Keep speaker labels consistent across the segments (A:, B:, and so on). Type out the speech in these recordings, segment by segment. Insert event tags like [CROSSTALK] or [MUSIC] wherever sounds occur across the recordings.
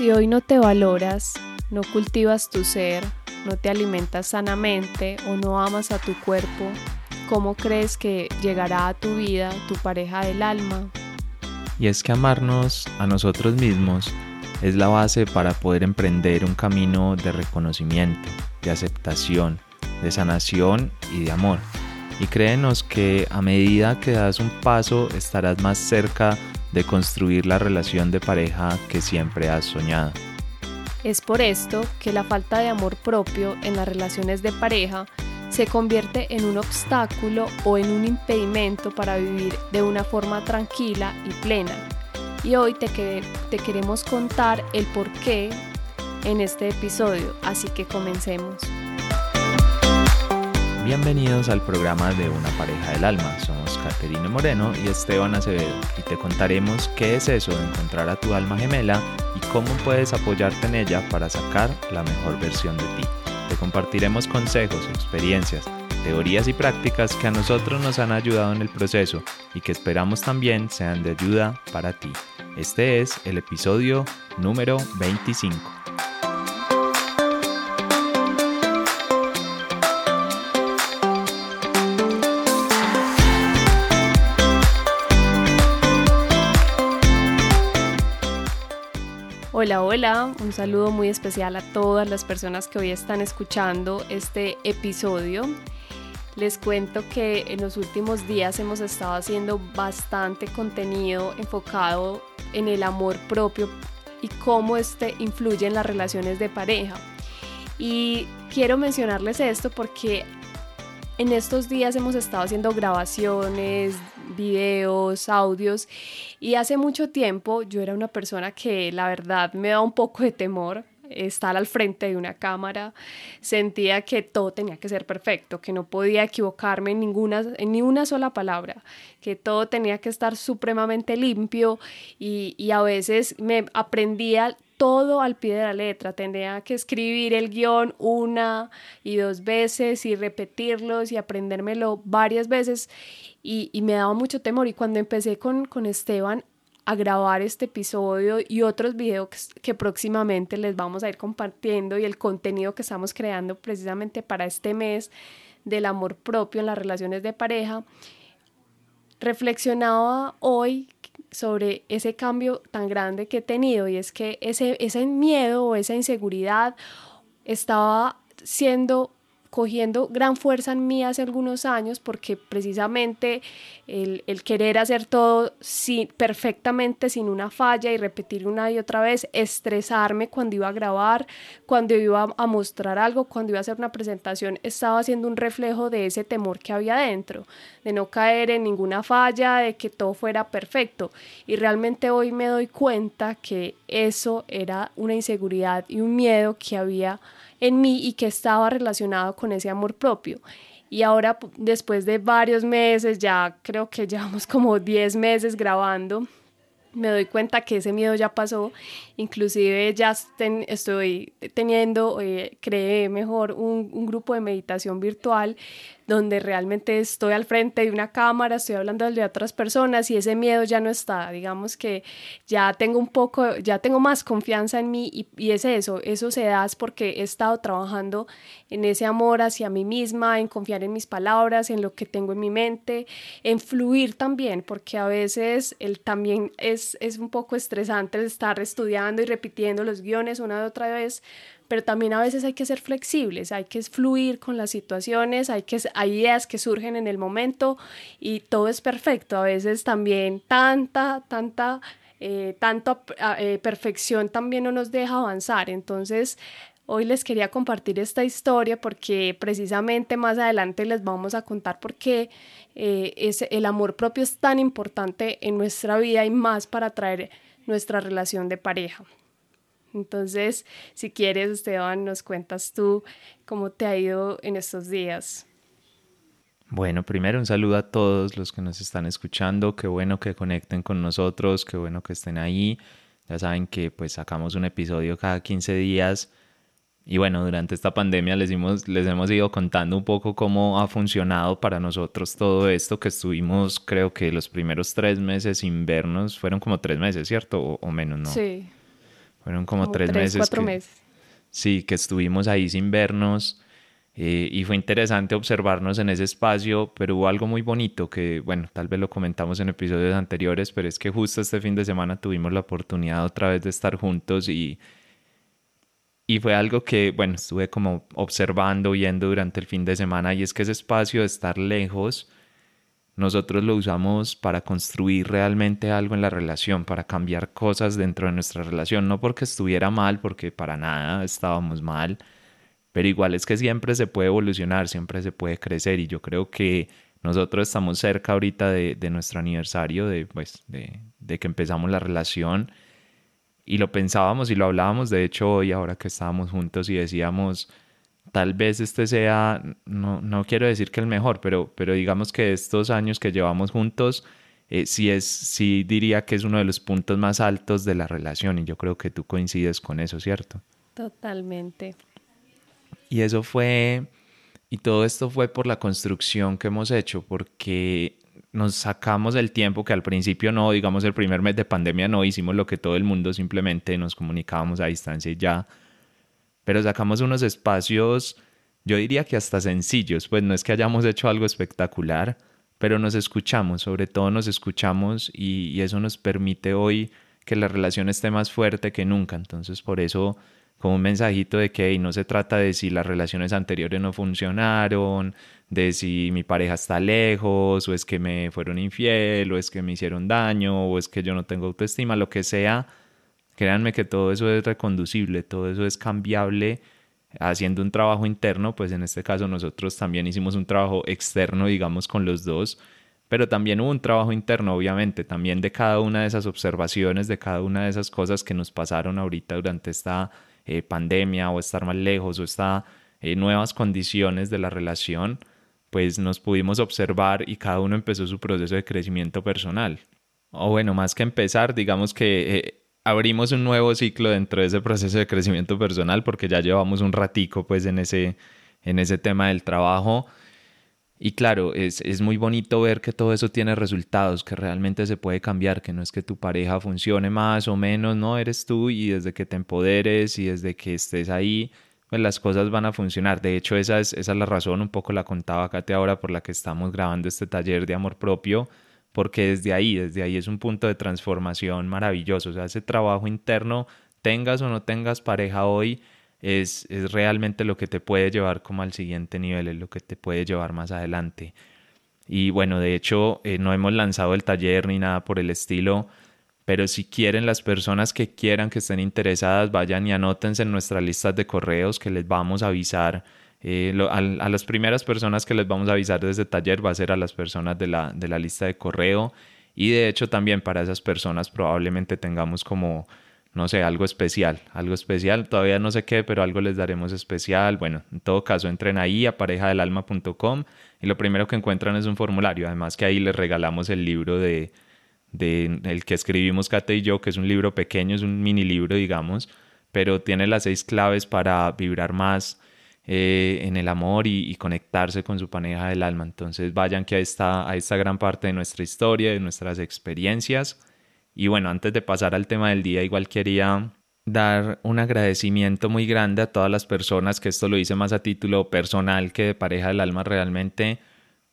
A: Si hoy no te valoras, no cultivas tu ser, no te alimentas sanamente o no amas a tu cuerpo, ¿cómo crees que llegará a tu vida tu pareja del alma?
B: Y es que amarnos a nosotros mismos es la base para poder emprender un camino de reconocimiento, de aceptación, de sanación y de amor. Y créenos que a medida que das un paso estarás más cerca de construir la relación de pareja que siempre has soñado.
A: Es por esto que la falta de amor propio en las relaciones de pareja se convierte en un obstáculo o en un impedimento para vivir de una forma tranquila y plena. Y hoy te, te queremos contar el por qué en este episodio, así que comencemos.
B: Bienvenidos al programa de Una pareja del alma. Somos Caterina Moreno y Esteban Acevedo y te contaremos qué es eso de encontrar a tu alma gemela y cómo puedes apoyarte en ella para sacar la mejor versión de ti. Te compartiremos consejos, experiencias, teorías y prácticas que a nosotros nos han ayudado en el proceso y que esperamos también sean de ayuda para ti. Este es el episodio número 25.
A: Hola, hola, un saludo muy especial a todas las personas que hoy están escuchando este episodio. Les cuento que en los últimos días hemos estado haciendo bastante contenido enfocado en el amor propio y cómo este influye en las relaciones de pareja. Y quiero mencionarles esto porque en estos días hemos estado haciendo grabaciones, videos, audios. Y hace mucho tiempo yo era una persona que la verdad me da un poco de temor estar al frente de una cámara, sentía que todo tenía que ser perfecto, que no podía equivocarme en ninguna, en ni una sola palabra, que todo tenía que estar supremamente limpio. Y, y a veces me aprendía todo al pie de la letra. Tendría que escribir el guion una y dos veces y repetirlos y aprendérmelo varias veces y, y me daba mucho temor. Y cuando empecé con, con Esteban a grabar este episodio y otros videos que, próximamente les vamos a ir compartiendo y el contenido que estamos creando precisamente para este mes del amor propio en las relaciones de pareja, reflexionaba hoy sobre ese cambio tan grande que he tenido y es que ese, ese miedo o esa inseguridad estaba siendo cogiendo gran fuerza en mí hace algunos años porque precisamente el, querer hacer todo perfectamente sin una falla y repetir una y otra vez, estresarme cuando iba a grabar, cuando iba a mostrar algo, cuando iba a hacer una presentación, estaba haciendo un reflejo de ese temor que había dentro, de no caer en ninguna falla, de que todo fuera perfecto. Y realmente hoy me doy cuenta que eso era una inseguridad y un miedo que había en mí y que estaba relacionado con ese amor propio. Y ahora, después de varios meses, ya creo que llevamos como 10 meses grabando, me doy cuenta que ese miedo ya pasó, inclusive ya estoy teniendo, eh, creé mejor un, un, grupo de meditación virtual donde realmente estoy al frente de una cámara, estoy hablando de otras personas y ese miedo ya no está, digamos que ya tengo un poco, ya tengo más confianza en mí y, es eso, eso se da porque he estado trabajando en ese amor hacia mí misma, en confiar en mis palabras, en lo que tengo en mi mente, en fluir también, porque a veces el, también es, es un poco estresante estar estudiando y repitiendo los guiones una y otra vez, pero también a veces hay que ser flexibles, hay que fluir con las situaciones, hay, que, hay ideas que surgen en el momento y todo es perfecto. A veces también tanta, tanta, eh, tanto eh, perfección también no nos deja avanzar. Entonces, hoy les quería compartir esta historia porque precisamente más adelante les vamos a contar por qué eh, el amor propio es tan importante en nuestra vida y más para traer nuestra relación de pareja. Entonces, si quieres, Esteban, nos cuentas tú cómo te ha ido en estos días.
B: Bueno, primero un saludo a todos los que nos están escuchando. Qué bueno que conecten con nosotros, qué bueno que estén ahí. Ya saben que pues sacamos un episodio cada 15 días. Y bueno, durante esta pandemia les hemos, les hemos ido contando un poco cómo ha funcionado para nosotros todo esto, que estuvimos creo que los primeros tres meses sin vernos, fueron como tres meses, ¿cierto? O, o menos, ¿no?
A: Sí
B: Fueron como, tres, meses.
A: Cuatro meses.
B: Sí, que estuvimos ahí sin vernos. Eh, y fue interesante observarnos en ese espacio, pero hubo algo muy bonito que, bueno, tal vez lo comentamos en episodios anteriores, pero es que justo este fin de semana tuvimos la oportunidad otra vez de estar juntos y, y fue algo que, bueno, estuve como observando, viendo durante el fin de semana y es que ese espacio de estar lejos, nosotros lo usamos para construir realmente algo en la relación, para cambiar cosas dentro de nuestra relación, no porque estuviera mal, porque para nada estábamos mal, pero igual es que siempre se puede evolucionar, siempre se puede crecer. Y yo creo que nosotros estamos cerca ahorita de, nuestro aniversario, de, pues, de, de, que empezamos la relación. Y lo pensábamos y lo hablábamos, de hecho hoy ahora que estábamos juntos y decíamos, tal vez este sea, no, no quiero decir que el mejor, pero, pero digamos que estos años que llevamos juntos, eh, sí, es, sí diría que es uno de los puntos más altos de la relación y yo creo que tú coincides con eso, ¿cierto?
A: Totalmente.
B: Y eso fue, y todo esto fue por la construcción que hemos hecho, porque nos sacamos el tiempo que al principio no, digamos el primer mes de pandemia no hicimos lo que todo el mundo, simplemente nos comunicábamos a distancia y ya, pero sacamos unos espacios, yo diría que hasta sencillos, pues no es que hayamos hecho algo espectacular, pero nos escuchamos, sobre todo nos escuchamos y, eso nos permite hoy que la relación esté más fuerte que nunca, entonces por eso como un mensajito de que no se trata de si las relaciones anteriores no funcionaron, de si mi pareja está lejos, o es que me fueron infiel, o es que me hicieron daño, o es que yo no tengo autoestima, lo que sea. Créanme que todo eso es reconducible, todo eso es cambiable haciendo un trabajo interno, pues en este caso nosotros también hicimos un trabajo externo, digamos, con los dos, pero también hubo un trabajo interno, obviamente, también de cada una de esas observaciones, de cada una de esas cosas que nos pasaron ahorita durante esta eh, pandemia o estar más lejos o estas eh, nuevas condiciones de la relación, pues nos pudimos observar y cada uno empezó su proceso de crecimiento personal. O bueno, más que empezar, digamos que eh, abrimos un nuevo ciclo dentro de ese proceso de crecimiento personal porque ya llevamos un ratico pues en ese, en ese tema del trabajo y claro, es, es, muy bonito ver que todo eso tiene resultados, que realmente se puede cambiar, que no es que tu pareja funcione más o menos, no, eres tú y desde que te empoderes y desde que estés ahí, pues las cosas van a funcionar. De hecho, esa es, esa es la razón, un poco la contaba Kate ahora por la que estamos grabando este taller de amor propio, porque desde ahí, desde ahí es un punto de transformación maravilloso. O sea, ese trabajo interno, tengas o no tengas pareja hoy, es, es realmente lo que te puede llevar como al siguiente nivel, es lo que te puede llevar más adelante. Y bueno, de hecho, eh, no hemos lanzado el taller ni nada por el estilo, pero si quieren las personas que quieran, que estén interesadas, vayan y anótense en nuestras listas de correos que les vamos a avisar. Eh, a, las primeras personas que les vamos a avisar desde taller va a ser a las personas de la, de la lista de correo. Y de hecho también para esas personas probablemente tengamos como no sé, algo especial, algo especial, todavía no sé qué, pero algo les daremos especial. Bueno, en todo caso, entren ahí a parejadelalma.com y lo primero que encuentran es un formulario, además que ahí les regalamos el libro de, de el que escribimos Kate y yo, que es un libro pequeño, es un mini libro, digamos, pero tiene las seis claves para vibrar más eh, en el amor y, conectarse con su pareja del alma. Entonces vayan que ahí está, ahí está gran parte de nuestra historia, de nuestras experiencias y bueno, antes de pasar al tema del día, igual quería dar un agradecimiento muy grande a todas las personas, que esto lo hice más a título personal que de pareja del alma realmente,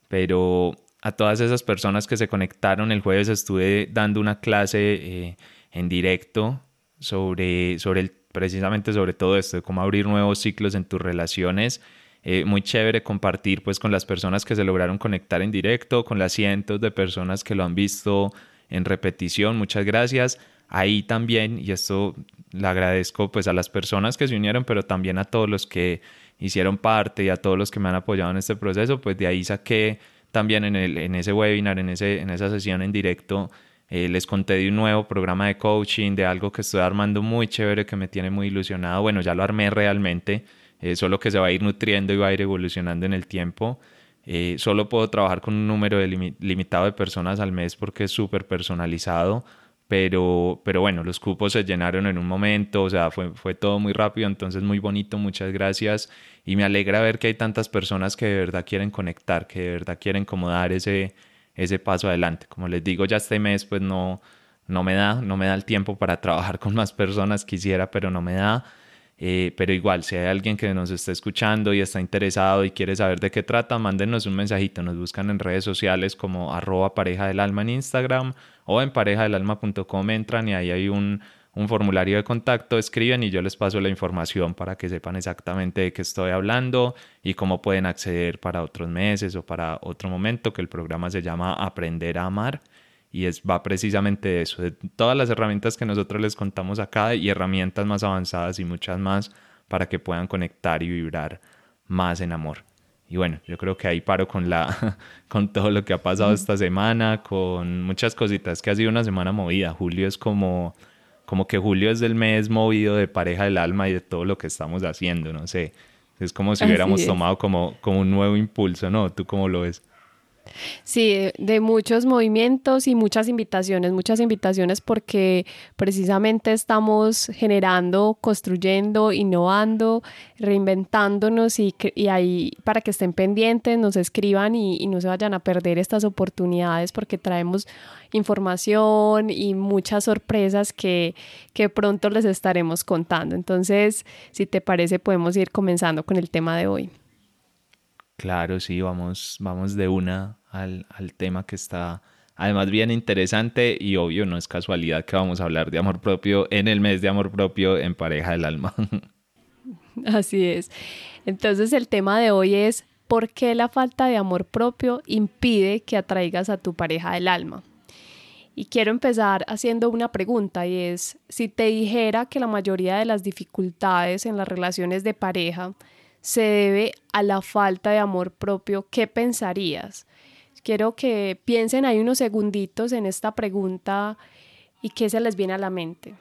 B: pero a todas esas personas que se conectaron el jueves estuve dando una clase eh, en directo sobre, sobre precisamente sobre todo esto, de cómo abrir nuevos ciclos en tus relaciones. Eh, muy chévere compartir pues con las personas que se lograron conectar en directo, con las cientos de personas que lo han visto en repetición. Muchas gracias. Ahí también, y esto le agradezco pues a las personas que se unieron, pero también a todos los que hicieron parte y a todos los que me han apoyado en este proceso, pues de ahí saqué también en, el, en ese webinar, en, ese, en esa sesión en directo, eh, les conté de un nuevo programa de coaching, de algo que estoy armando muy chévere, que me tiene muy ilusionado. Bueno, ya lo armé realmente, eh, solo que se va a ir nutriendo y va a ir evolucionando en el tiempo. Eh, solo puedo trabajar con un número limitado de personas al mes porque es súper personalizado, pero, pero bueno, los cupos se llenaron en un momento, o sea, fue, fue todo muy rápido, entonces muy bonito, muchas gracias y me alegra ver que hay tantas personas que de verdad quieren conectar, que de verdad quieren como dar ese, ese paso adelante. Como les digo, ya este mes pues no, no me da, no me da el tiempo para [LAUGHS] trabajar con más personas, quisiera, pero no me da. Eh, pero igual, si hay alguien que nos está escuchando y está interesado y quiere saber de qué trata, mándenos un mensajito. Nos buscan en redes sociales como arroba pareja del alma en Instagram o en parejadelalma.com entran y ahí hay un, un formulario de contacto, escriben y yo les paso la información para que sepan exactamente de qué estoy hablando y cómo pueden acceder para otros meses o para otro momento, que el programa se llama Aprender a Amar y es, va precisamente de eso, de todas las herramientas que nosotros les contamos acá y herramientas más avanzadas y muchas más para que puedan conectar y vibrar más en amor. Y bueno, yo creo que ahí paro con, la, [LAUGHS] con todo lo que ha pasado esta semana, con muchas cositas, que ha sido una semana movida. Julio es como, como que julio es del mes movido de pareja del alma y de todo lo que estamos haciendo, no sé. Es como si hubiéramos tomado como, como un nuevo impulso, ¿no? ¿Tú cómo lo ves?
A: Sí, de muchos movimientos y muchas invitaciones, muchas invitaciones porque precisamente estamos generando, construyendo, innovando, reinventándonos y, y ahí para que estén pendientes, nos escriban y, y no se vayan a perder estas oportunidades porque traemos información y muchas sorpresas que, que pronto les estaremos contando. Entonces, si te parece, podemos ir comenzando con el tema de hoy.
B: Claro, sí, vamos, vamos de una al, al, tema que está además bien interesante y obvio, no es casualidad que vamos a hablar de amor propio en el mes de amor propio en pareja del alma. [LAUGHS]
A: Así es. Entonces el tema de hoy es ¿por qué la falta de amor propio impide que atraigas a tu pareja del alma? Y quiero empezar haciendo una pregunta y es, si te dijera que la mayoría de las dificultades en las relaciones de pareja se debe a la falta de amor propio, ¿qué pensarías? Quiero que piensen ahí unos segunditos en esta pregunta y qué se les viene a la mente.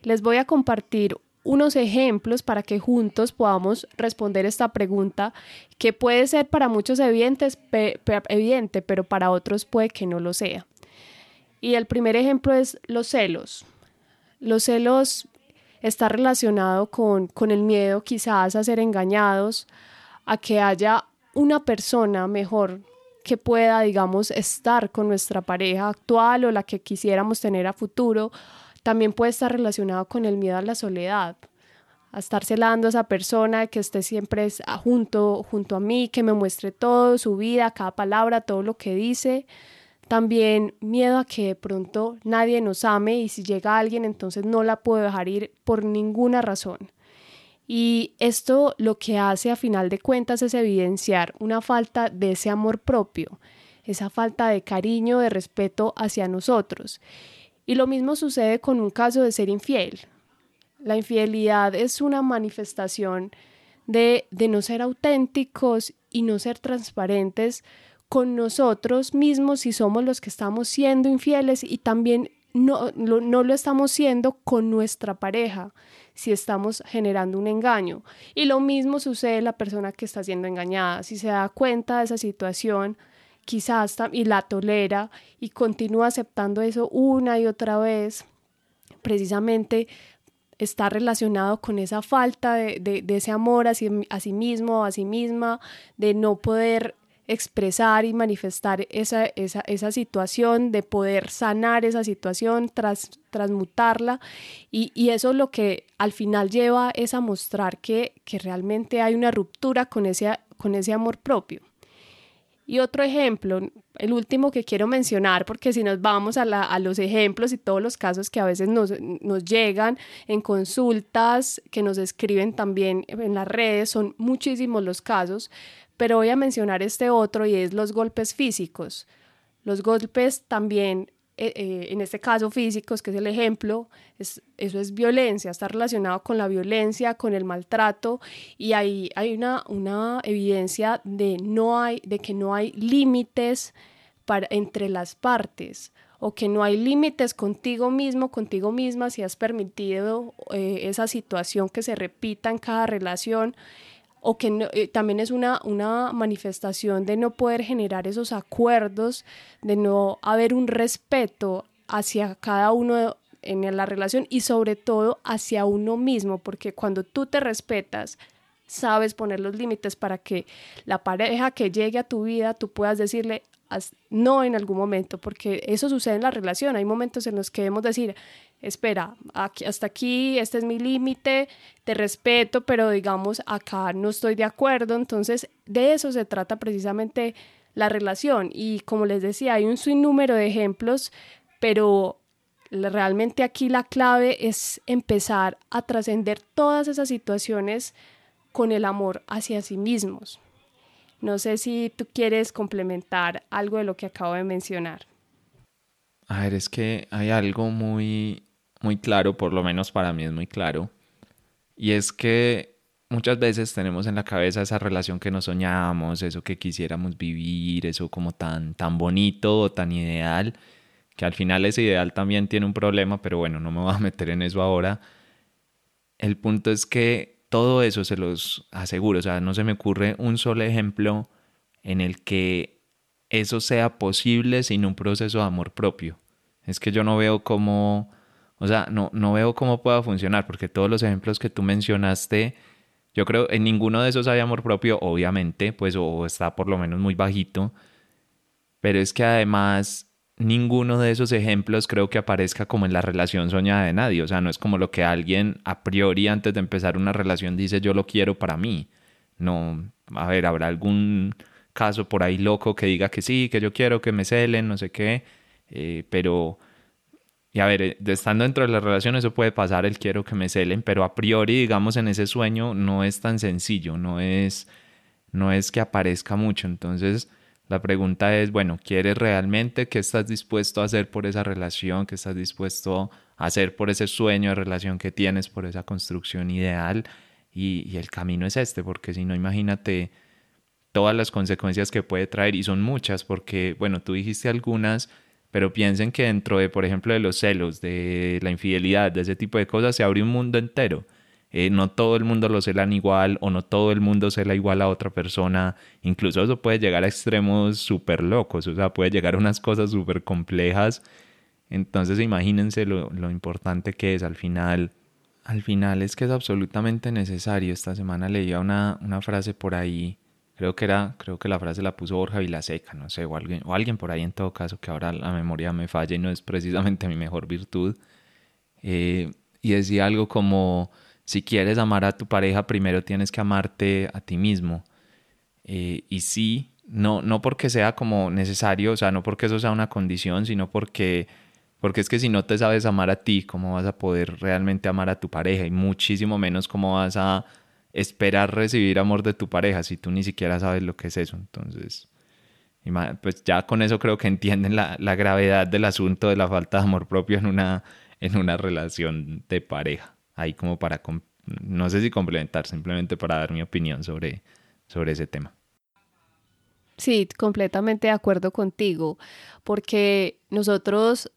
A: Les voy a compartir unos ejemplos para que juntos podamos responder esta pregunta que puede ser para muchos evidentes, evidente, pero para otros puede que no lo sea. Y el primer ejemplo es los celos. Los celos está relacionado con, con el miedo quizás a ser engañados, a que haya una persona mejor que pueda, digamos, estar con nuestra pareja actual o la que quisiéramos tener a futuro, también puede estar relacionado con el miedo a la soledad, a estar celando a esa persona que esté siempre junto, junto a mí, que me muestre todo, su vida, cada palabra, todo lo que dice. También miedo a que de pronto nadie nos ame y si llega alguien entonces no la puedo dejar ir por ninguna razón. Y esto lo que hace a final de cuentas es evidenciar una falta de ese amor propio, esa falta de cariño, de respeto hacia nosotros. Y lo mismo sucede con un caso de ser infiel. La infidelidad es una manifestación de, de no ser auténticos y no ser transparentes con nosotros mismos si somos los que estamos siendo infieles y también no, no, lo estamos siendo con nuestra pareja si estamos generando un engaño. Y lo mismo sucede la persona que está siendo engañada. Si se da cuenta de esa situación, quizás y la tolera y continúa aceptando eso una y otra vez, precisamente está relacionado con esa falta de, de, ese amor a sí, a sí mismo, a sí misma, de no poder expresar y manifestar esa, esa, esa, situación, de poder sanar esa situación, tras, transmutarla. Y, y, eso lo que al final lleva es a mostrar que, que realmente hay una ruptura con ese, con ese amor propio. Y otro ejemplo, el último que quiero mencionar, porque si nos vamos a, la, a, los ejemplos y todos los casos que a veces nos, nos llegan en consultas, que nos escriben también en las redes, son muchísimos los casos, pero voy a mencionar este otro y es los golpes físicos. Los golpes también, eh, eh, en este caso físicos, que es el ejemplo, es, eso es violencia, está relacionado con la violencia, con el maltrato y ahí hay una, una evidencia de, no hay, de que no hay límites para, entre las partes o que no hay límites contigo mismo, contigo misma, si has permitido eh, esa situación que se repita en cada relación o que eh, también es una, una manifestación de no poder generar esos acuerdos, de no haber un respeto hacia cada uno en la relación y sobre todo hacia uno mismo, porque cuando tú te respetas, sabes poner los límites para que la pareja que llegue a tu vida, tú puedas decirle, no en algún momento, porque eso sucede en la relación. Hay momentos en los que debemos decir, espera, hasta aquí, este es mi límite, te respeto, pero digamos, acá no estoy de acuerdo. Entonces, de eso se trata precisamente la relación. Y como les decía, hay un sinnúmero de ejemplos, pero realmente aquí la clave es empezar a trascender todas esas situaciones con el amor hacia sí mismos. No sé si tú quieres complementar algo de lo que acabo de mencionar.
B: A ver, es que hay algo muy, muy claro, por lo menos para mí es muy claro, y es que muchas veces tenemos en la cabeza esa relación que nos soñamos, eso que quisiéramos vivir, eso como tan, tan bonito o tan ideal, que al final ese ideal también tiene un problema, pero bueno, no me voy a meter en eso ahora. El punto es que todo eso se los aseguro, o sea, no se me ocurre un solo ejemplo en el que eso sea posible sin un proceso de amor propio. Es que yo no veo cómo, o sea, no, no veo cómo pueda funcionar, porque todos los ejemplos que tú mencionaste, yo creo en ninguno de esos hay amor propio, obviamente, pues o está por lo menos muy bajito, pero es que además ninguno de esos ejemplos creo que aparezca como en la relación soñada de nadie. O sea, no es como lo que alguien a priori antes de empezar una relación dice yo lo quiero para mí. No, a ver, habrá algún caso por ahí loco que diga que sí, que yo quiero que me celen, no sé qué, eh, pero... Y a ver, eh, estando dentro de la relación eso puede pasar, el quiero que me celen, pero a priori, digamos, en ese sueño no es tan sencillo, no es, no es que aparezca mucho. Entonces, la pregunta es, bueno, ¿quieres realmente? ¿Qué estás dispuesto a hacer por esa relación? ¿Qué estás dispuesto a hacer por ese sueño de relación que tienes, por esa construcción ideal? Y, el camino es este, porque si no, imagínate todas las consecuencias que puede traer, y son muchas, porque, bueno, tú dijiste algunas, pero piensen que dentro de, por ejemplo, de los celos, de la infidelidad, de ese tipo de cosas, se abre un mundo entero eh, no todo el mundo lo celan igual o no todo el mundo cela igual a otra persona. Incluso eso puede llegar a extremos súper locos, o sea, puede llegar a unas cosas súper complejas. Entonces imagínense lo, lo importante que es al final. Al final es que es absolutamente necesario. Esta semana leía una, una frase por ahí creo que era, creo que la frase la puso Borja Vilaseca, no sé, o alguien, o alguien por ahí en todo caso, que ahora la memoria me falla y no es precisamente mi mejor virtud. Eh, y decía algo como, si quieres amar a tu pareja, primero tienes que amarte a ti mismo. Eh, y sí, no, no porque sea como necesario, o sea, no porque eso sea una condición, sino porque, porque es que si no te sabes amar a ti, ¿cómo vas a poder realmente amar a tu pareja? Y muchísimo menos cómo vas a esperar recibir amor de tu pareja si tú ni siquiera sabes lo que es eso. Entonces, pues ya con eso creo que entienden la, la gravedad del asunto de la falta de amor propio en una, en una relación de pareja ahí como para, no sé si complementar, simplemente para dar mi opinión sobre, sobre ese tema.
A: Sí, completamente de acuerdo contigo, porque nosotros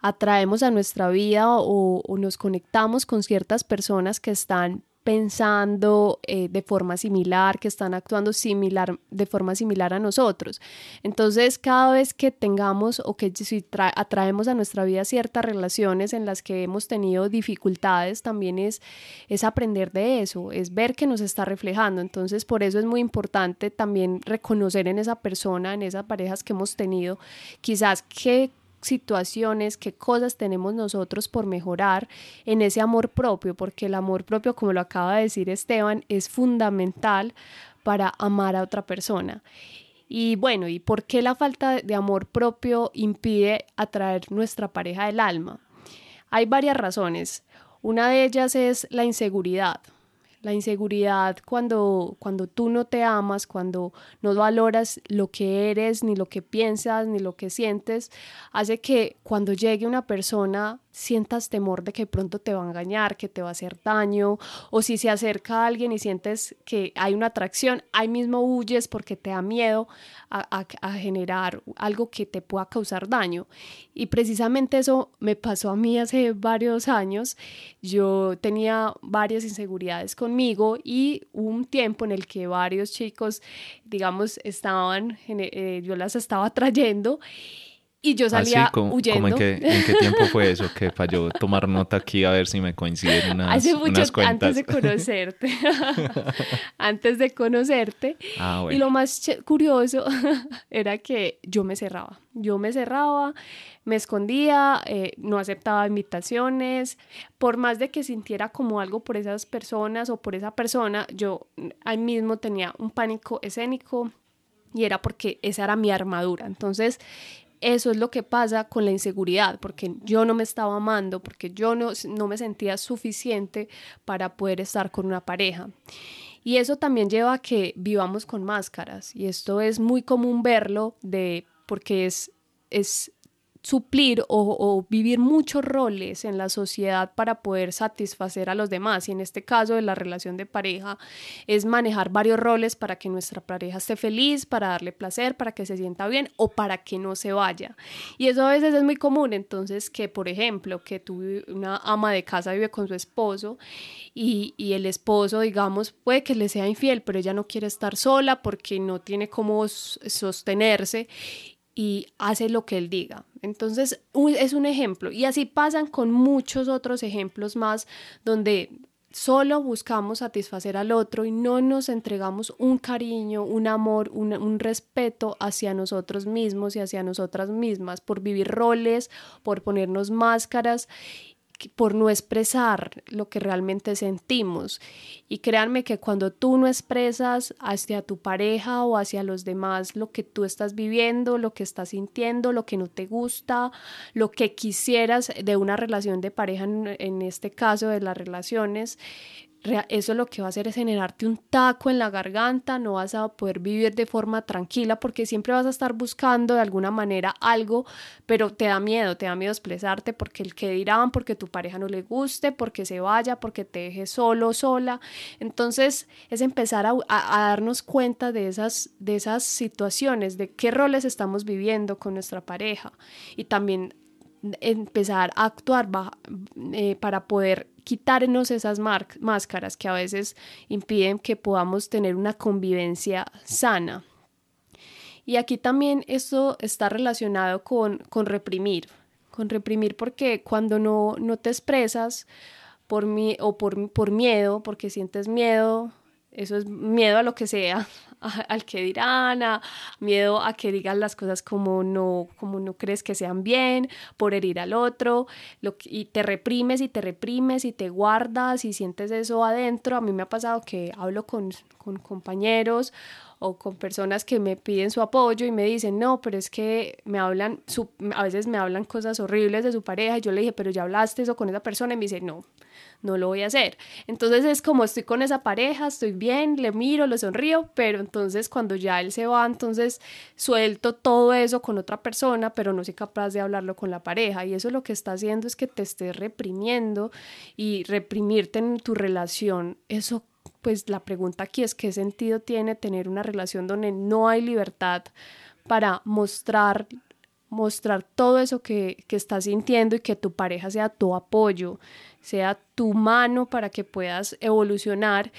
A: atraemos a nuestra vida o, o, nos conectamos con ciertas personas que están pensando eh, de forma similar, que están actuando similar, de forma similar a nosotros. Entonces, cada vez que tengamos o que si atraemos a nuestra vida ciertas relaciones en las que hemos tenido dificultades, también es, es aprender de eso, es ver que nos está reflejando. Entonces, por eso es muy importante también reconocer en esa persona, en esas parejas que hemos tenido, quizás qué situaciones, qué cosas tenemos nosotros por mejorar en ese amor propio, porque el amor propio, como lo acaba de decir Esteban, es fundamental para amar a otra persona. Y bueno, ¿y por qué la falta de amor propio impide atraer nuestra pareja del alma? Hay varias razones. Una de ellas es la inseguridad. La inseguridad cuando, cuando tú no te amas, cuando no valoras lo que eres, ni lo que piensas, ni lo que sientes, hace que cuando llegue una persona sientas temor de que pronto te va a engañar, que te va a hacer daño, o si se acerca a alguien y sientes que hay una atracción, ahí mismo huyes porque te da miedo a, generar algo que te pueda causar daño. Y precisamente eso me pasó a mí hace varios años. Yo tenía varias inseguridades conmigo y un tiempo en el que varios chicos, digamos, estaban, eh, yo las estaba [LAUGHS] trayendo y yo salía huyendo.
B: en, qué, en, qué, tiempo fue eso? Que para yo tomar nota aquí a ver si me coinciden [LAUGHS] unas, Hace mucho,
A: Antes de [LAUGHS] conocerte. [LAUGHS] antes de conocerte. Ah, y lo más curioso era que yo me cerraba. Yo me cerraba, me escondía, eh, no aceptaba invitaciones. Por más de que sintiera como algo por esas personas o por esa persona, yo ahí mismo tenía un pánico escénico y era porque esa era mi armadura. Entonces, eso es lo que pasa con la inseguridad, porque yo no me estaba amando, porque yo no, no me sentía suficiente para poder estar con una pareja. Y eso también lleva a que vivamos con máscaras, y esto es muy común verlo de porque es, es suplir o, vivir muchos roles en la sociedad para poder satisfacer a los demás. Y en este caso de la relación de pareja es manejar varios roles para que nuestra pareja esté feliz, para darle placer, para que se sienta bien o para que no se vaya. Y eso a veces es muy común. Entonces que, por ejemplo, que tú, una ama de casa vive con su esposo y, y el esposo, digamos, puede que le sea infiel, pero ella no quiere estar sola porque no tiene cómo sostenerse y hace lo que él diga. Entonces, es un ejemplo. Y así pasan con muchos otros ejemplos más donde solo buscamos satisfacer al otro y no nos entregamos un cariño, un amor, un, un, respeto hacia nosotros mismos y hacia nosotras mismas por vivir roles, por ponernos máscaras por no expresar lo que realmente sentimos. Y créanme que cuando tú no expresas hacia tu pareja o hacia los demás lo que tú estás viviendo, lo que estás sintiendo, lo que no te gusta, lo que quisieras de una relación de pareja, en, este caso de las relaciones, eso lo que va a hacer es generarte un taco en la garganta, no vas a poder vivir de forma tranquila porque siempre vas a estar buscando de alguna manera algo, pero te da miedo, te da miedo expresarte porque el que dirán, porque tu pareja no le guste, porque se vaya, porque te deje solo, sola. Entonces es empezar a, darnos cuenta de esas, de esas situaciones, de qué roles estamos viviendo con nuestra pareja y también empezar a actuar eh, para poder quitarnos esas máscaras que a veces impiden que podamos tener una convivencia sana. Y aquí también esto está relacionado con, con reprimir, con reprimir porque cuando no, no te expresas por mi, o por, por miedo, porque sientes miedo, eso es miedo a lo que sea, [LAUGHS] al que dirán, miedo a que digan las cosas como no, como no crees que sean bien, por herir al otro, lo, y te reprimes y te reprimes y te guardas y sientes eso adentro. A mí me ha pasado que hablo con, con compañeros o con personas que me piden su apoyo y me dicen, no, pero es que me hablan, su, a veces me hablan cosas horribles de su pareja y yo le dije, pero ya hablaste eso con esa persona y me dice, no, no lo voy a hacer. Entonces es como estoy con esa pareja, estoy bien, le miro, le sonrío, pero entonces cuando ya él se va, entonces suelto todo eso con otra persona, pero no soy capaz de hablarlo con la pareja. Y eso lo que está haciendo es que te estés reprimiendo y reprimirte en tu relación. Eso, pues la pregunta aquí es qué sentido tiene tener una relación donde no hay libertad para mostrar mostrar todo eso que, que estás sintiendo y que tu pareja sea tu apoyo, sea tu mano para que puedas evolucionar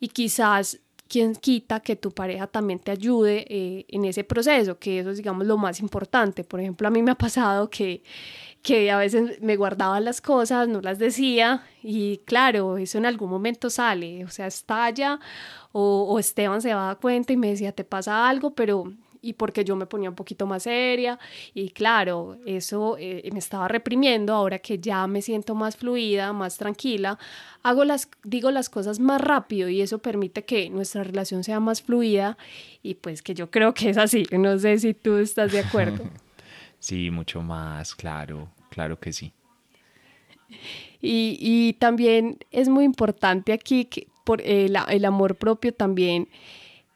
A: y quizás quien quita que tu pareja también te ayude eh, en ese proceso, que eso es, digamos, lo más importante. Por ejemplo, a mí me ha pasado que, que a veces me guardaba las cosas, no las decía, y claro, eso en algún momento sale, o sea, estalla, o, o Esteban se va a dar cuenta y me decía, te pasa algo, pero y porque yo me ponía un poquito más seria y claro, eso eh, me estaba reprimiendo, ahora que ya me siento más fluida, más tranquila, hago las, digo las cosas más rápido y eso permite que nuestra relación sea más fluida y pues que yo creo que es así, no sé si tú estás de acuerdo. [LAUGHS]
B: Sí, mucho más, claro, claro que sí.
A: Y, y también es muy importante aquí que por el, amor propio también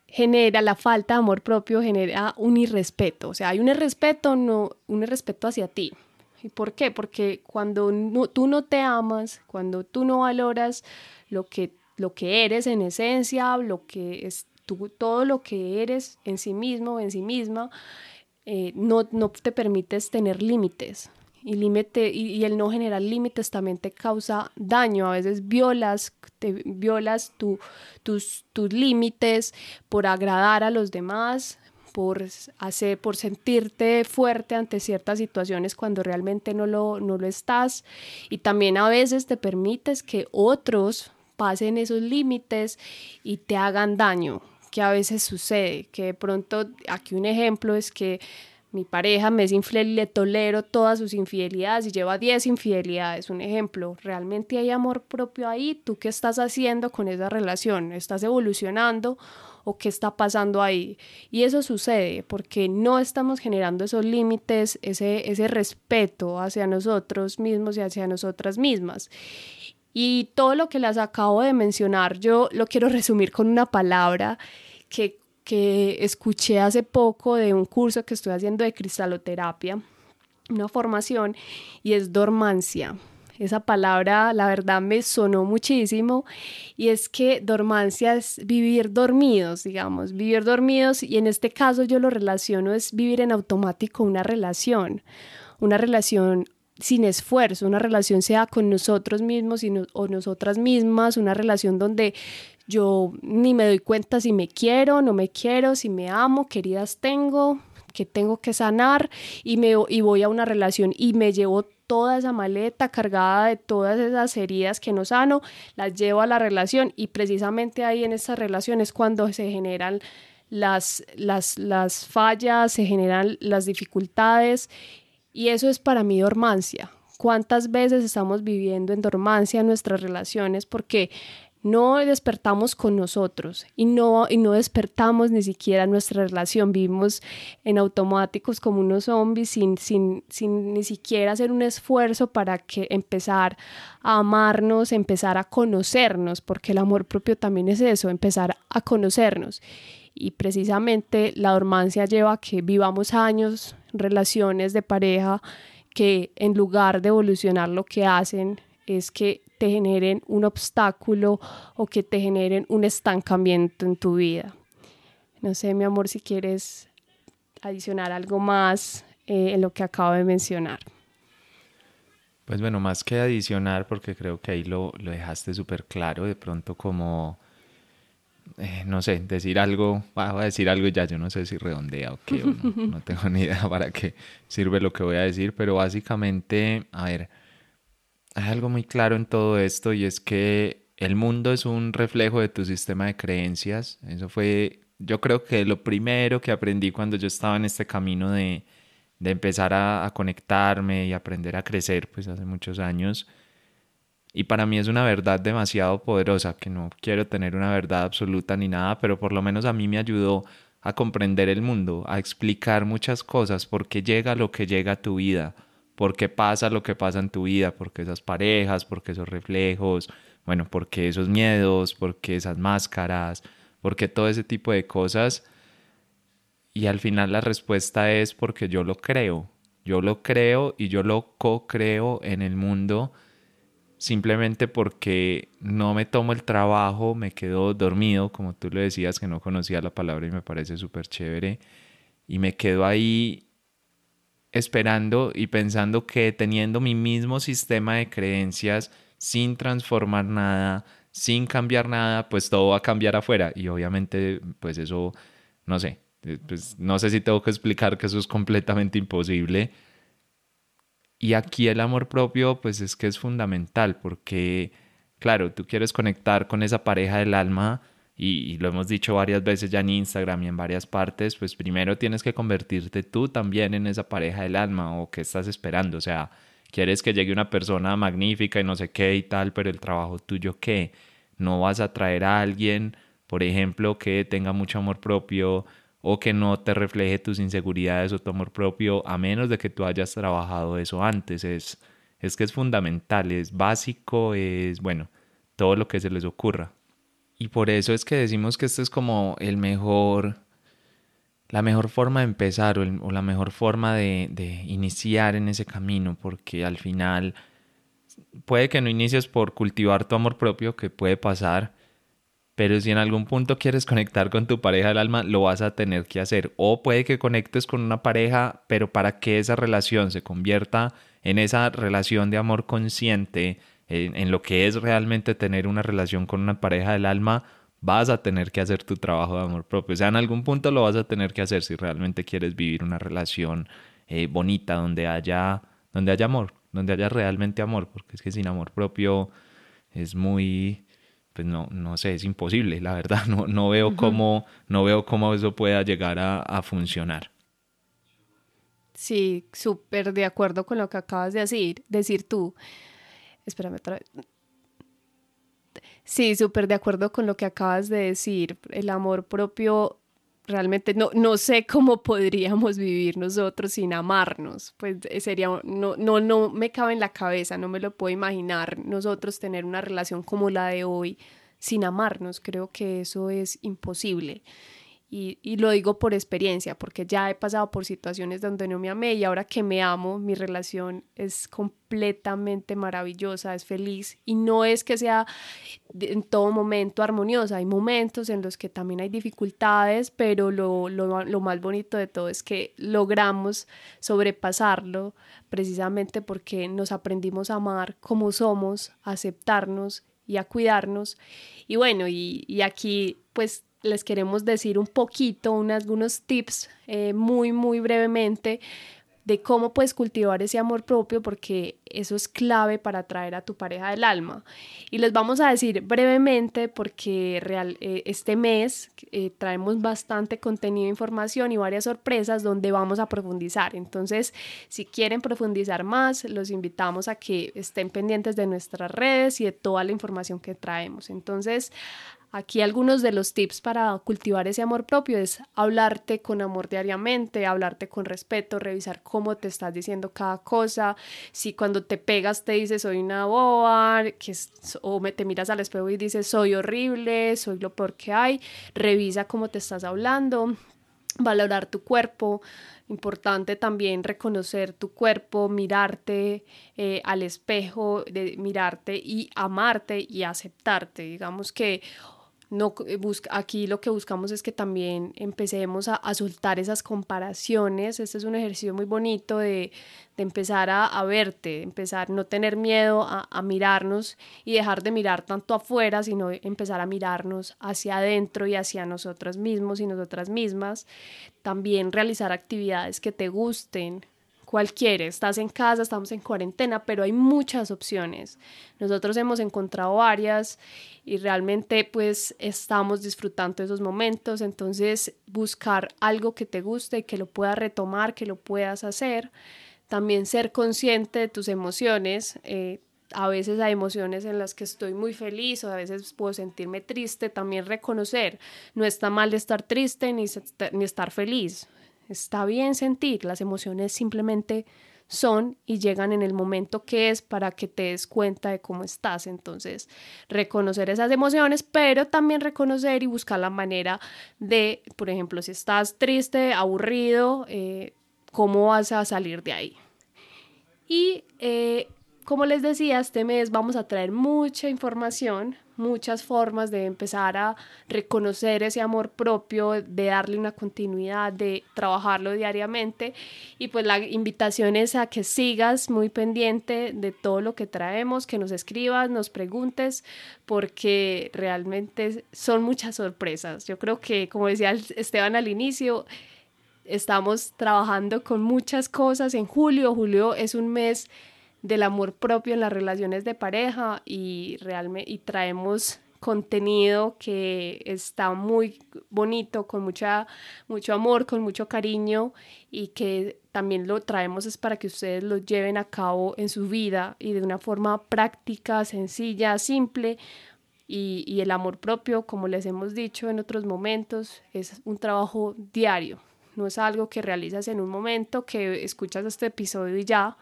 A: genera la falta de amor propio, genera un irrespeto. O sea, hay un irrespeto, no, un irrespeto hacia ti. ¿Y por qué? Porque cuando tú no te amas, cuando tú no valoras lo que, lo que eres en esencia, lo que es tú, todo lo que eres en sí mismo, en sí misma, eh, no, no te permites tener límites y, límite, y, el no generar límites también te causa daño. A veces violas, te, violas tu, tus, tus límites por agradar a los demás, por, hacer, por sentirte fuerte ante ciertas situaciones cuando realmente no lo, no lo estás. Y también a veces te permites que otros pasen esos límites y te hagan daño, que a veces sucede, que de pronto, aquí un ejemplo es que mi pareja me es infiel y le tolero todas sus infidelidades y lleva 10 infidelidades, un ejemplo. ¿Realmente hay amor propio ahí? ¿Tú qué estás haciendo con esa relación? ¿Estás evolucionando o qué está pasando ahí? Y eso sucede porque no estamos generando esos límites, ese, ese respeto hacia nosotros mismos y hacia nosotras mismas. Y todo lo que les acabo de mencionar, yo lo quiero [LAUGHS] resumir con una palabra que que escuché hace poco de un curso que estoy haciendo de cristaloterapia, una formación, y es dormancia. Esa palabra, la verdad, me sonó muchísimo y es que dormancia es vivir dormidos, digamos, vivir dormidos y en este caso yo lo relaciono es vivir en automático una relación, una relación sin esfuerzo, una relación sea con nosotros mismos o nosotras mismas, una relación donde yo ni me doy cuenta si me quiero, no me quiero, si me amo, queridas tengo, que tengo que sanar y, me, y voy a una relación y me llevo toda esa maleta cargada de todas esas heridas que no sano, las llevo a la relación y precisamente ahí en esa relación es cuando se generan las, las, las fallas, se generan las dificultades y eso es para mí dormancia. ¿Cuántas veces estamos viviendo en dormancia nuestras relaciones? Porque no despertamos con nosotros y no, y no despertamos ni siquiera nuestra relación, vivimos en automáticos como unos zombies sin, sin, sin ni siquiera hacer un esfuerzo para que empezar a amarnos, empezar a conocernos, porque el amor propio también es eso, empezar a conocernos. Y precisamente la dormancia lleva a que vivamos años, relaciones de pareja, que en lugar de evolucionar lo que hacen es que te generen un obstáculo o que te generen un estancamiento en tu vida. No sé, mi amor, si quieres adicionar algo más eh, en lo que acabo de mencionar.
B: Pues bueno, más que adicionar, porque creo que ahí lo, lo dejaste súper claro, de pronto como, eh, no sé, decir algo, voy a decir algo ya, yo no sé si redondea o qué, no, [LAUGHS] no tengo ni idea para qué sirve lo que voy a decir, pero básicamente, a ver, hay algo muy claro en todo esto y es que el mundo es un reflejo de tu sistema de creencias. Eso fue, yo creo que lo primero que aprendí cuando yo estaba en este camino de, de empezar a, a, conectarme y aprender a crecer, pues hace muchos años. Y para mí es una verdad demasiado poderosa, que no quiero tener una verdad absoluta ni nada, pero por lo menos a mí me ayudó a comprender el mundo, a explicar muchas cosas, porque llega lo que llega a tu vida por qué pasa lo que pasa en tu vida, por qué esas parejas, por qué esos reflejos, bueno, por qué esos miedos, por qué esas máscaras, por qué todo ese tipo de cosas. Y al final la respuesta es porque yo lo creo. Yo lo creo y yo lo co-creo en el mundo simplemente porque no me tomo el trabajo, me quedo dormido, como tú lo decías, que no conocía la palabra y me parece súper chévere, y me quedo ahí esperando y pensando que teniendo mi mismo sistema de creencias, sin transformar nada, sin cambiar nada, pues todo va a cambiar afuera. Y obviamente, pues eso, no sé, eh, pues no sé si tengo que explicar que eso es completamente imposible. Y aquí el amor propio, pues es que es fundamental, porque, claro, tú quieres conectar con esa pareja del alma, y, lo hemos dicho varias veces ya en Instagram y en varias partes, pues primero tienes que convertirte tú también en esa pareja del alma o que estás esperando, o sea, quieres que llegue una persona magnífica y no sé qué y tal, pero el trabajo tuyo qué, no vas a traer a alguien, por ejemplo, que tenga mucho amor propio o que no te refleje tus inseguridades o tu amor propio, a menos de que tú hayas trabajado eso antes, es, es que es fundamental, es básico, es bueno, todo lo que se les ocurra. Y por eso es que decimos que esto es como el mejor, la mejor forma de empezar o, la mejor forma de, de, iniciar en ese camino, porque al final puede que no inicies por cultivar tu amor propio, que puede pasar, pero si en algún punto quieres conectar con tu pareja del alma, lo vas a tener que hacer. O puede que conectes con una pareja, pero para que esa relación se convierta en esa relación de amor consciente, en, lo que es realmente tener una relación con una pareja del alma, vas a tener que hacer tu trabajo de amor propio. O sea, en algún punto lo vas a tener que hacer si realmente quieres vivir una relación eh, bonita donde haya, donde haya amor, donde haya realmente amor, porque es que sin amor propio es muy, pues no, no sé, es imposible, la verdad, [LAUGHS] no, no, veo, cómo, no veo cómo eso pueda llegar a, a funcionar.
A: Sí, súper de acuerdo con lo que acabas de decir, decir tú. Espérame otra vez. Sí, súper de acuerdo con lo que acabas de decir. El amor propio, realmente no, no sé cómo [LAUGHS] podríamos vivir nosotros sin amarnos. Pues eh, sería, no, no, no me cabe en la cabeza, no me lo puedo imaginar nosotros tener una relación como la de hoy sin amarnos. Creo que eso es imposible. Y, lo digo por experiencia, porque ya he pasado por situaciones donde no me amé y ahora que me amo, mi relación es completamente maravillosa, es feliz y no es que sea en todo momento armoniosa, hay momentos en los que también hay dificultades, pero lo, lo más bonito de todo es que logramos sobrepasarlo precisamente porque nos aprendimos a amar como somos, a aceptarnos y a cuidarnos. Y bueno, y, y aquí pues les queremos decir un poquito, unos, algunos tips eh, muy, muy brevemente de cómo puedes cultivar ese amor propio porque eso es clave para atraer a tu pareja del alma. Y les vamos a decir brevemente porque real, eh, este mes eh, traemos bastante contenido, información y varias sorpresas donde vamos a profundizar. Entonces, si quieren profundizar más, los invitamos a que estén pendientes de nuestras redes y de toda la información que traemos. Entonces, Aquí algunos de los tips para cultivar ese amor propio es hablarte con amor diariamente, hablarte con respeto, revisar cómo te estás diciendo cada cosa. Si cuando te pegas te dices soy una boba, que o me, te miras al espejo y dices soy horrible, soy lo peor que hay, revisa cómo te estás hablando, valorar tu cuerpo. Importante también reconocer tu cuerpo, mirarte eh, al espejo, de mirarte y amarte y aceptarte. Digamos que no eh, aquí lo que buscamos es que también empecemos a, soltar esas comparaciones. Este es un ejercicio muy bonito de, empezar a, verte, empezar no tener miedo a, a, mirarnos y dejar de mirar tanto afuera, sino empezar a mirarnos hacia adentro y hacia nosotros mismos y nosotras mismas. También realizar actividades que te gusten, cualquiera, estás en casa, estamos en cuarentena, pero hay muchas opciones. Nosotros hemos encontrado varias y realmente pues estamos disfrutando esos momentos, entonces buscar algo que te guste que lo puedas retomar, que lo puedas hacer. También ser consciente de tus emociones. Eh, a veces hay emociones en las que estoy muy feliz o a veces puedo sentirme triste, también reconocer, no está mal estar triste ni, ni estar feliz, Está bien sentir, las emociones simplemente son y llegan en el momento que es para que te des cuenta de cómo estás. Entonces, reconocer esas emociones, pero también reconocer y buscar la manera de, por ejemplo, si estás triste, aburrido, eh, cómo vas a salir de ahí. Y eh, como les decía, este mes vamos a traer mucha información muchas formas de empezar a reconocer ese amor propio, de darle una continuidad, de trabajarlo diariamente. Y pues la invitación es a que sigas muy pendiente de todo lo que traemos, que nos escribas, nos preguntes, porque realmente son muchas sorpresas. Yo creo que, como decía Esteban al inicio, estamos trabajando con muchas cosas en julio. Julio es un mes del amor propio en las relaciones de pareja y realmente y traemos contenido que está muy bonito, con mucha, mucho amor, con mucho cariño y que también lo traemos es para que ustedes lo lleven a cabo en su vida y de una forma práctica, sencilla, simple. Y, y el amor propio, como les hemos dicho en otros momentos, es un trabajo diario, no es algo que realizas en un momento, que escuchas este episodio y ya,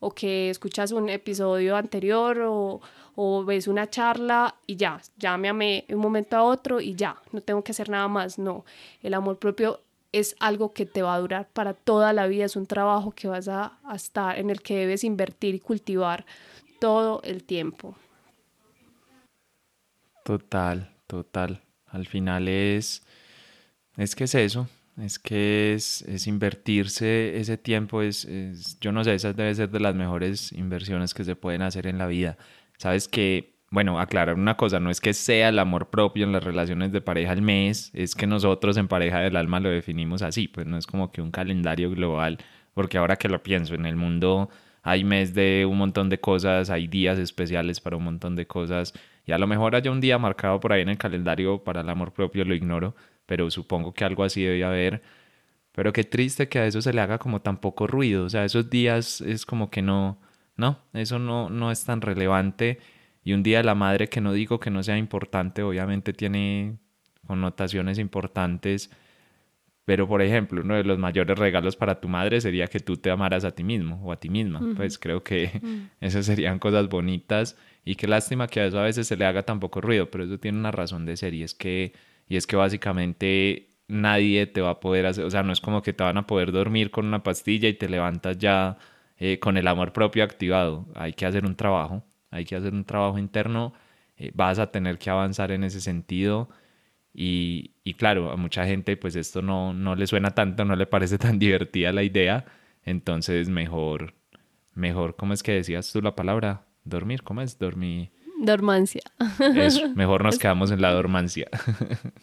A: o que escuchas un episodio anterior o, o ves una charla y ya, ya me amé un momento a otro y ya, no tengo que hacer nada más. No, el amor propio es algo que te va a durar para toda la vida, es un trabajo que vas a, a estar, en el que debes invertir y cultivar todo el tiempo.
B: Total, total. Al final es, es que es eso, es que es, es invertirse ese tiempo, es, es, yo no sé, esa debe ser de las mejores inversiones que se pueden hacer en la vida. Sabes que bueno, aclarar una cosa, no es que sea el amor propio en las relaciones de pareja al mes, es que nosotros en pareja del alma lo definimos así, pues no es como que un calendario global, porque ahora que lo pienso, en el mundo hay mes de un montón de cosas, hay días especiales para un montón de cosas, y a lo mejor haya un día marcado por ahí en el calendario para el amor propio, lo ignoro, pero supongo que algo así debe haber. Pero qué triste que a eso se le haga como tan poco ruido, o sea, esos días es como que no, no, eso no, no es tan relevante. Y un día de la madre que no digo que no sea importante, obviamente tiene connotaciones importantes, pero por ejemplo, uno de los mayores regalos para tu madre sería que tú te amaras a ti mismo o a ti misma. Pues creo que [LAUGHS] esas serían cosas bonitas. Y qué lástima que a eso a veces se le haga tan poco ruido, pero eso tiene una razón de ser y es que, y es que básicamente nadie te va a poder hacer, o sea, no es como que te van a poder dormir con una pastilla y te levantas ya eh, con el amor propio activado. Hay que hacer un trabajo hay que hacer un trabajo interno, eh, vas a tener que avanzar en ese sentido. Y, claro, a mucha gente pues esto no, no le suena tanto, no le parece [LAUGHS] tan divertida la idea, entonces mejor, mejor, ¿cómo es que decías tú la palabra? Dormir, ¿cómo es? Dormir.
A: Dormancia.
B: Eso, [LAUGHS] mejor nos quedamos en la dormancia.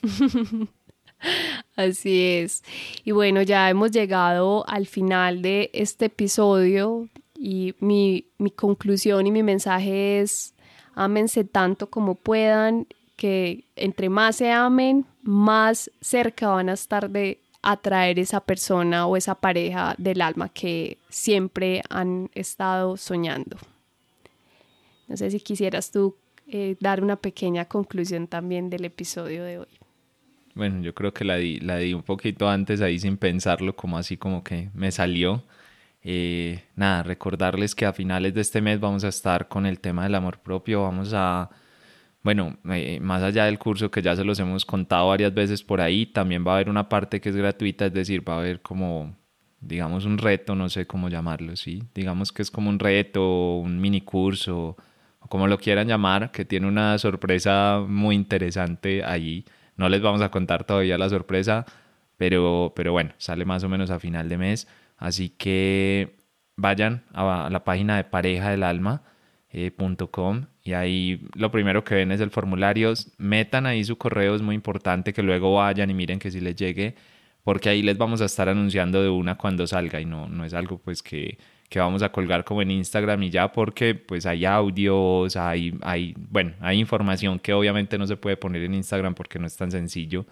B: [LAUGHS]
A: Así es. Y bueno, ya hemos llegado al final de este episodio y mi, conclusión y mi mensaje es, ámense tanto como puedan, que entre más se amen, más cerca van a estar de atraer esa persona o esa pareja del alma que siempre han estado soñando. No sé si quisieras tú eh, dar una pequeña conclusión también del episodio de hoy.
B: Bueno, yo creo que la di, la di un poquito antes ahí sin pensarlo, como así como que me salió. Eh, nada, recordarles que a finales de este mes vamos a estar con el tema del amor propio, vamos a, bueno, eh, más allá del curso que ya se los hemos contado varias veces por ahí, también va a haber una parte que es gratuita, es decir, va a haber como, digamos, un reto, no sé cómo llamarlo, ¿sí? Digamos que es como un reto, un mini curso, o como lo quieran llamar, que tiene una sorpresa muy interesante allí. No les vamos a contar todavía la sorpresa, pero, pero bueno, sale más o menos a final de mes. Así que vayan a la página de pareja del alma. Eh, y ahí lo primero que ven es el formulario, metan ahí su correo, es muy importante que luego vayan y miren que si les llegue, porque ahí les vamos a estar anunciando de una cuando salga y no, no es algo pues que, que vamos a colgar como en Instagram y ya porque pues hay audios, hay, hay, bueno, hay información que obviamente no se puede poner en Instagram porque no es tan sencillo.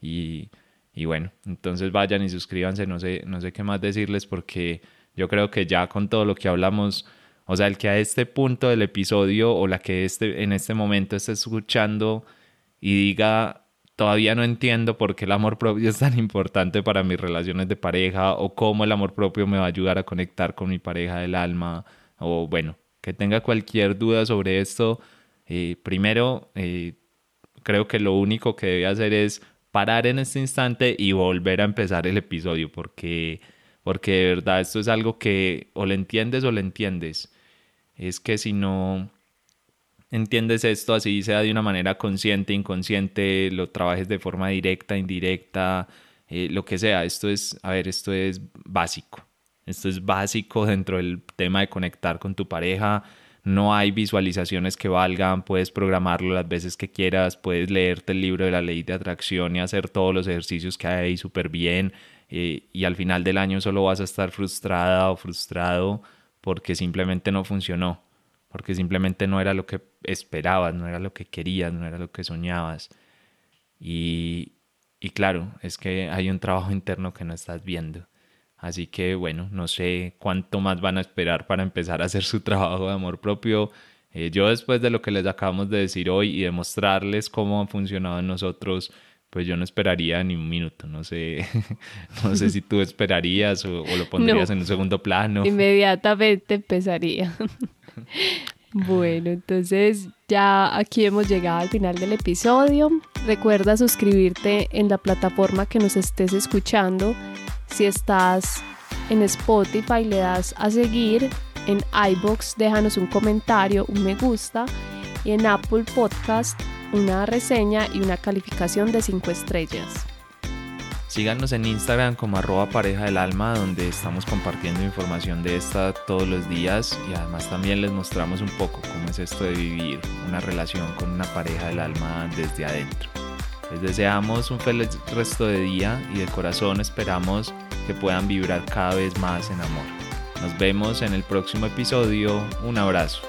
B: Y y bueno, entonces vayan y suscríbanse, no sé, no sé qué más decirles porque yo creo que ya con todo lo que hablamos, o sea, el que a este punto del episodio o la que este, en este momento esté escuchando y diga, todavía no entiendo por qué el amor propio es tan importante para mis relaciones de pareja o cómo el amor propio me va a ayudar a conectar con mi pareja del alma o bueno, que tenga cualquier duda sobre esto, eh, primero eh, creo que lo único que debe hacer es parar en este instante y volver a empezar el episodio, porque, porque de verdad esto es algo que o lo entiendes o lo entiendes. Es que si no entiendes esto así sea de una manera consciente, inconsciente, lo trabajes de forma directa, indirecta, eh, lo que sea, esto es, a ver, esto es básico. Esto es básico dentro del tema de conectar con tu pareja, no hay visualizaciones que valgan, puedes programarlo las veces que quieras, puedes leerte el libro de la ley de atracción y hacer todos los ejercicios que hay súper bien eh, y al final del año solo vas a estar frustrada o frustrado porque simplemente no funcionó, porque simplemente no era lo que esperabas, no era lo que querías, no era lo que soñabas. Y, y claro, es que hay un trabajo interno que no estás viendo. Así que bueno, no sé cuánto más van a esperar para empezar a hacer su [LAUGHS] trabajo de amor propio. Eh, yo después de lo que les acabamos de decir hoy y demostrarles cómo ha funcionado en nosotros, pues yo no esperaría ni un minuto. No sé, [LAUGHS] no sé si tú [LAUGHS] esperarías o, lo pondrías en un segundo plano.
A: Inmediatamente empezaría. Bueno, entonces ya aquí hemos llegado al final del episodio. Recuerda suscribirte en la plataforma que nos estés escuchando si estás en Spotify, le das a seguir. En iBox, déjanos un comentario, un me gusta. Y en Apple Podcast, una reseña y una calificación de 5 estrellas.
B: Síganos en Instagram como arroba pareja del alma, donde estamos compartiendo información de esta todos los días y además también les mostramos un poco cómo es esto de vivir una relación con una pareja del alma desde adentro. Les deseamos un feliz resto de día y de corazón esperamos que puedan vibrar cada vez más en amor. Nos vemos en el próximo episodio. Un abrazo.